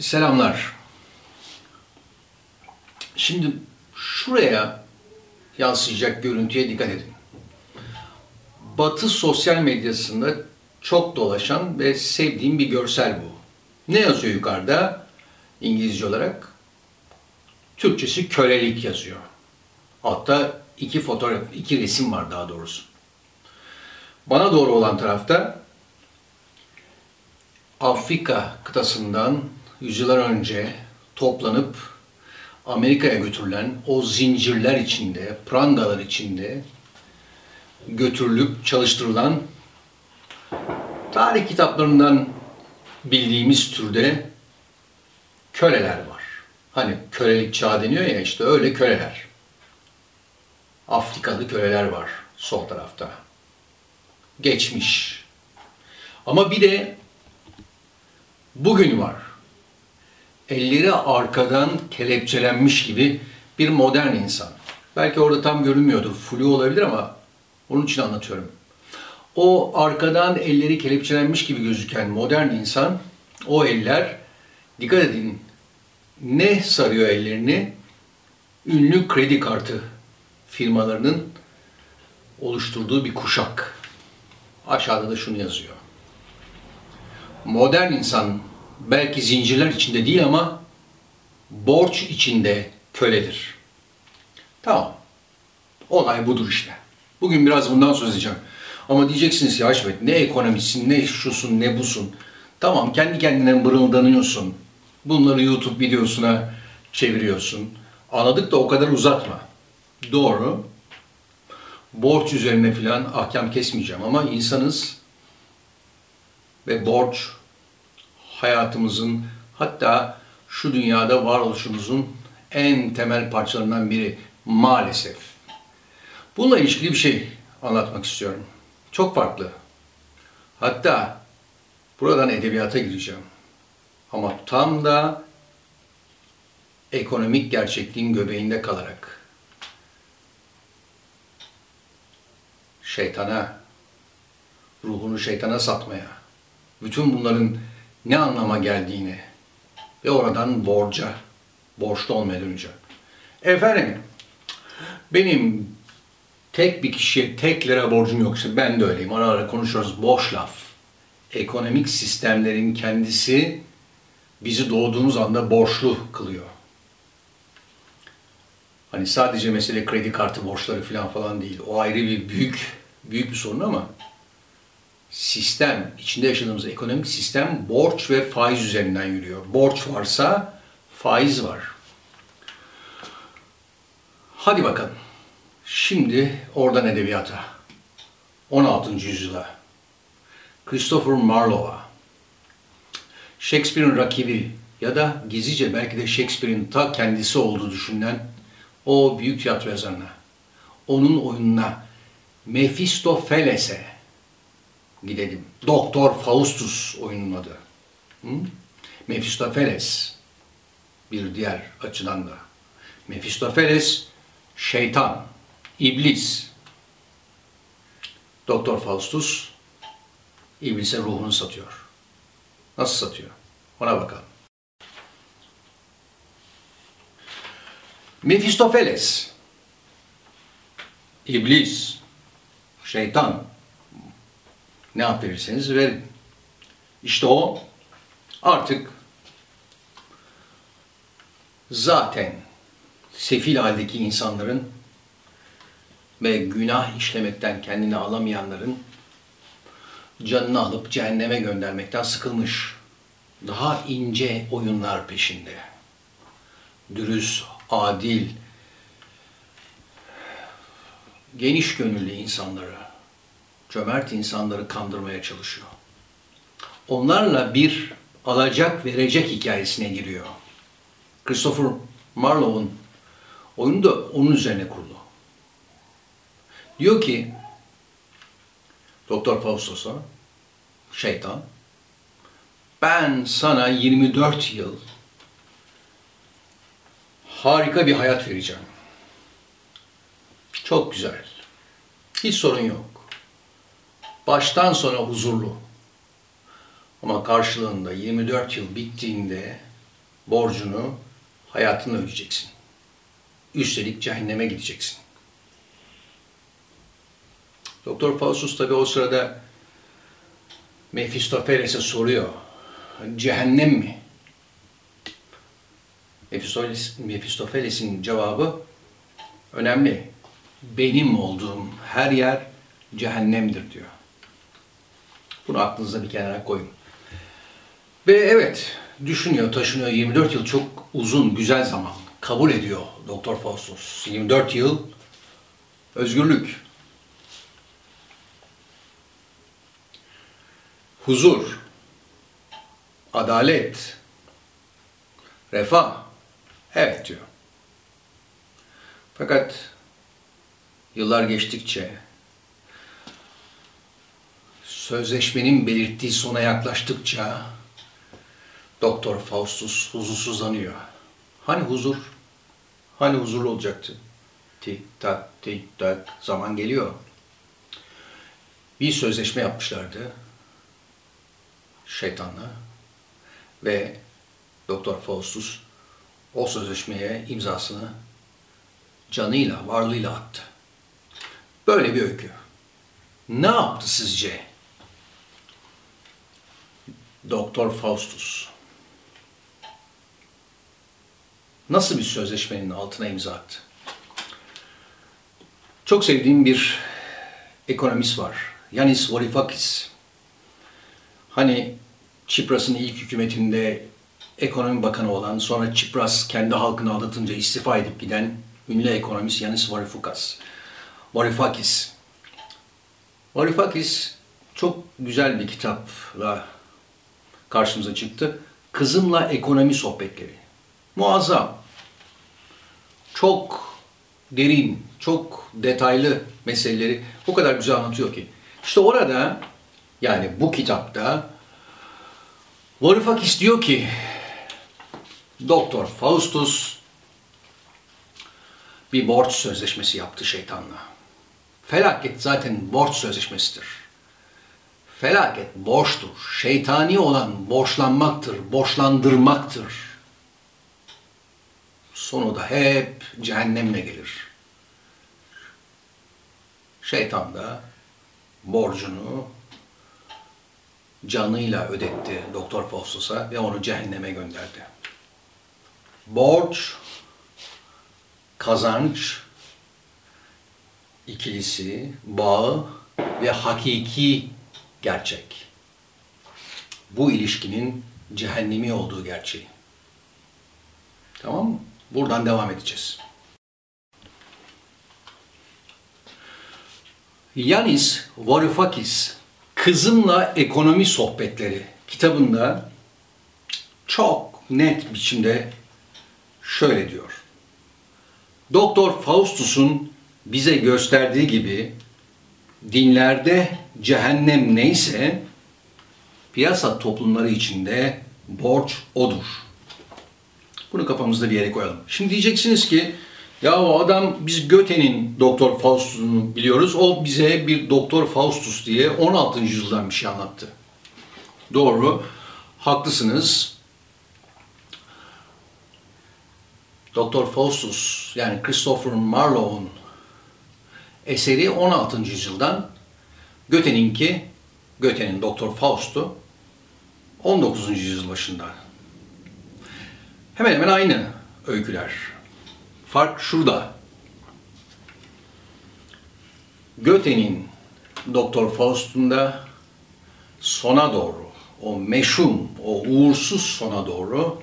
Selamlar. Şimdi şuraya yansıyacak görüntüye dikkat edin. Batı sosyal medyasında çok dolaşan ve sevdiğim bir görsel bu. Ne yazıyor yukarıda İngilizce olarak? Türkçesi kölelik yazıyor. Hatta iki fotoğraf, iki resim var daha doğrusu. Bana doğru olan tarafta Afrika kıtasından yüzyıllar önce toplanıp Amerika'ya götürülen o zincirler içinde, prangalar içinde götürülüp çalıştırılan tarih kitaplarından bildiğimiz türde köleler var. Hani kölelik çağı deniyor ya işte öyle köleler. Afrikalı köleler var sol tarafta. Geçmiş. Ama bir de bugün var. Elleri arkadan kelepçelenmiş gibi bir modern insan. Belki orada tam görünmüyordur, flu olabilir ama onun için anlatıyorum. O arkadan elleri kelepçelenmiş gibi gözüken modern insan, o eller, dikkat edin, ne sarıyor ellerini? Ünlü kredi kartı firmalarının oluşturduğu bir kuşak. Aşağıda da şunu yazıyor. Modern insan belki zincirler içinde değil ama borç içinde köledir. Tamam. Olay budur işte. Bugün biraz bundan söz edeceğim. Ama diyeceksiniz ya Haşmet ne ekonomisin, ne şusun, ne busun. Tamam kendi kendine mırıldanıyorsun. Bunları YouTube videosuna çeviriyorsun. Anladık da o kadar uzatma. Doğru. Borç üzerine filan ahkam kesmeyeceğim ama insanız ve borç hayatımızın hatta şu dünyada varoluşumuzun en temel parçalarından biri maalesef. Bununla ilişkili bir şey anlatmak istiyorum. Çok farklı. Hatta buradan edebiyata gireceğim. Ama tam da ekonomik gerçekliğin göbeğinde kalarak şeytana, ruhunu şeytana satmaya, bütün bunların ne anlama geldiğini ve oradan borca, borçlu olmaya döneceğim. Efendim, benim tek bir kişiye tek lira borcum yoksa ben de öyleyim. Ara ara konuşuyoruz, boş laf. Ekonomik sistemlerin kendisi bizi doğduğumuz anda borçlu kılıyor. Hani sadece mesele kredi kartı borçları falan falan değil. O ayrı bir büyük büyük bir sorun ama sistem, içinde yaşadığımız ekonomik sistem borç ve faiz üzerinden yürüyor. Borç varsa faiz var. Hadi bakalım. Şimdi oradan edebiyata. 16. yüzyıla. Christopher Marlowe'a. Shakespeare'in rakibi ya da gizlice belki de Shakespeare'in ta kendisi olduğu düşünülen o büyük tiyatro yazarına, onun oyununa Mephistopheles'e gidelim. Doktor Faustus oyunun adı. Hı? Mephistopheles bir diğer açıdan da. Mephistopheles şeytan, iblis. Doktor Faustus iblise ruhunu satıyor. Nasıl satıyor? Ona bakalım. Mephistopheles, iblis, şeytan, ne yap verirseniz verin. İşte o artık zaten sefil haldeki insanların ve günah işlemekten kendini alamayanların canını alıp cehenneme göndermekten sıkılmış. Daha ince oyunlar peşinde. Dürüst, adil, geniş gönüllü insanları, cömert insanları kandırmaya çalışıyor. Onlarla bir alacak verecek hikayesine giriyor. Christopher Marlowe'un oyunu da onun üzerine kurulu. Diyor ki Doktor Faustos'a şeytan ben sana 24 yıl harika bir hayat vereceğim. Çok güzel. Hiç sorun yok. Baştan sona huzurlu. Ama karşılığında 24 yıl bittiğinde borcunu hayatını ödeyeceksin. Üstelik cehenneme gideceksin. Doktor Faustus tabi o sırada Mephistopheles'e soruyor. Cehennem mi? Mephistopheles'in cevabı önemli. Benim olduğum her yer cehennemdir diyor. Bunu aklınıza bir kenara koyun. Ve evet, düşünüyor, taşınıyor. 24 yıl çok uzun, güzel zaman. Kabul ediyor Doktor Faustus. 24 yıl özgürlük. Huzur, adalet, refah. Evet diyor. Fakat yıllar geçtikçe sözleşmenin belirttiği sona yaklaştıkça Doktor Faustus huzursuzlanıyor. Hani huzur? Hani huzurlu olacaktı? Tik tak tik tak zaman geliyor. Bir sözleşme yapmışlardı şeytanla ve Doktor Faustus o sözleşmeye imzasını canıyla, varlığıyla attı. Böyle bir öykü. Ne yaptı sizce? Doktor Faustus. Nasıl bir sözleşmenin altına imza attı? Çok sevdiğim bir ekonomist var. Yanis Varoufakis. Hani Çipras'ın ilk hükümetinde ekonomi bakanı olan, sonra Çipras kendi halkını aldatınca istifa edip giden ünlü ekonomist Yanis Varoufakis. Varoufakis. Varoufakis çok güzel bir kitapla karşımıza çıktı. Kızımla ekonomi sohbetleri. Muazzam. Çok derin, çok detaylı meseleleri o kadar güzel anlatıyor ki. İşte orada yani bu kitapta Varoufakis diyor ki Doktor Faustus bir borç sözleşmesi yaptı şeytanla. Felaket zaten borç sözleşmesidir. Felaket borçtur. Şeytani olan borçlanmaktır, borçlandırmaktır. Sonu da hep cehennemle gelir. Şeytan da borcunu canıyla ödetti Doktor Faustus'a ve onu cehenneme gönderdi. Borç, kazanç ikilisi, bağı ve hakiki gerçek. Bu ilişkinin cehennemi olduğu gerçeği. Tamam mı? Buradan devam edeceğiz. Yanis Varoufakis Kızımla Ekonomi Sohbetleri kitabında çok net biçimde şöyle diyor. Doktor Faustus'un bize gösterdiği gibi dinlerde cehennem neyse piyasa toplumları içinde borç odur. Bunu kafamızda bir yere koyalım. Şimdi diyeceksiniz ki ya o adam biz Göte'nin Doktor Faustus'unu biliyoruz. O bize bir Doktor Faustus diye 16. yüzyıldan bir şey anlattı. Doğru. Haklısınız. Doktor Faustus yani Christopher Marlowe'un eseri 16. yüzyıldan Göte'ninki Göte'nin Doktor Faust'u 19. yüzyıl başında. Hemen hemen aynı öyküler. Fark şurada. Göte'nin Doktor Faust'unda sona doğru, o meşhum, o uğursuz sona doğru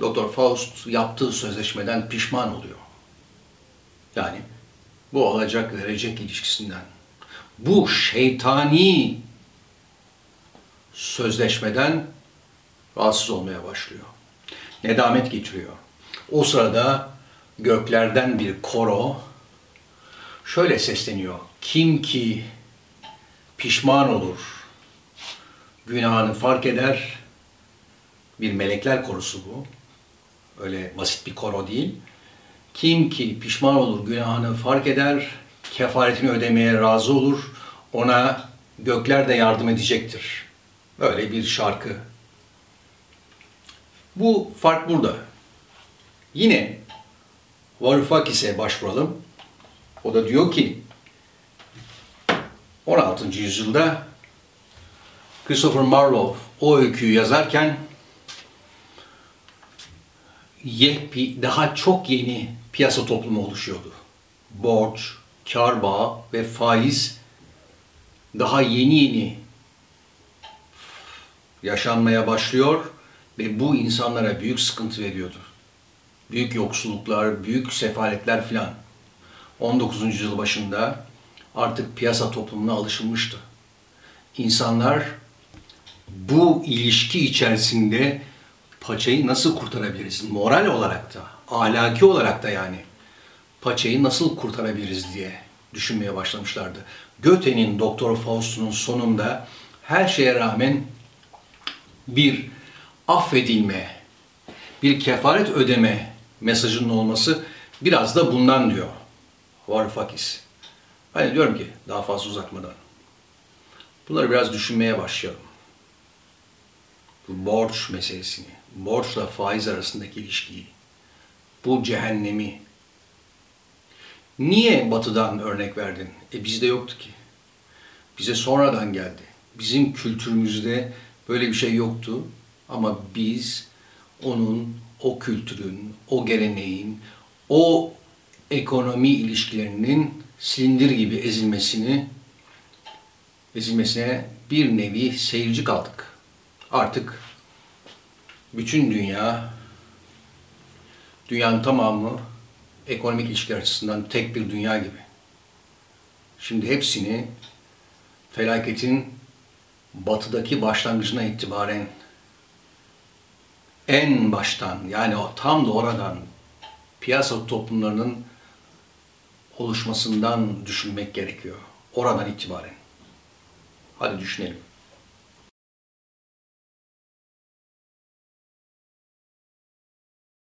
Doktor Faust yaptığı sözleşmeden pişman oluyor. Yani bu alacak verecek ilişkisinden. Bu şeytani sözleşmeden rahatsız olmaya başlıyor. Nedamet getiriyor. O sırada göklerden bir koro şöyle sesleniyor. Kim ki pişman olur, günahını fark eder, bir melekler korusu bu. Öyle basit bir koro değil. Kim ki pişman olur, günahını fark eder, kefaretini ödemeye razı olur, ona gökler de yardım edecektir. Böyle bir şarkı. Bu fark burada. Yine Varoufakis'e başvuralım. O da diyor ki 16. yüzyılda Christopher Marlowe o öyküyü yazarken daha çok yeni piyasa toplumu oluşuyordu. Borç, kar bağı ve faiz daha yeni yeni yaşanmaya başlıyor ve bu insanlara büyük sıkıntı veriyordu. Büyük yoksulluklar, büyük sefaletler filan. 19. yüzyıl başında artık piyasa toplumuna alışılmıştı. İnsanlar bu ilişki içerisinde paçayı nasıl kurtarabiliriz? Moral olarak da, ahlaki olarak da yani paçayı nasıl kurtarabiliriz diye düşünmeye başlamışlardı. Goethe'nin Doktor Faust'un sonunda her şeye rağmen bir affedilme, bir kefaret ödeme mesajının olması biraz da bundan diyor Varoufakis. Ben diyorum ki daha fazla uzatmadan bunları biraz düşünmeye başlayalım. Bu borç meselesini, borçla faiz arasındaki ilişkiyi, bu cehennemi. Niye batıdan örnek verdin? E bizde yoktu ki. Bize sonradan geldi. Bizim kültürümüzde böyle bir şey yoktu. Ama biz onun, o kültürün, o geleneğin, o ekonomi ilişkilerinin silindir gibi ezilmesini ezilmesine bir nevi seyirci kaldık. Artık bütün dünya dünyanın tamamı ekonomik ilişkiler açısından tek bir dünya gibi. Şimdi hepsini felaketin batıdaki başlangıcına itibaren en baştan yani tam da oradan piyasa toplumlarının oluşmasından düşünmek gerekiyor. Oradan itibaren. Hadi düşünelim.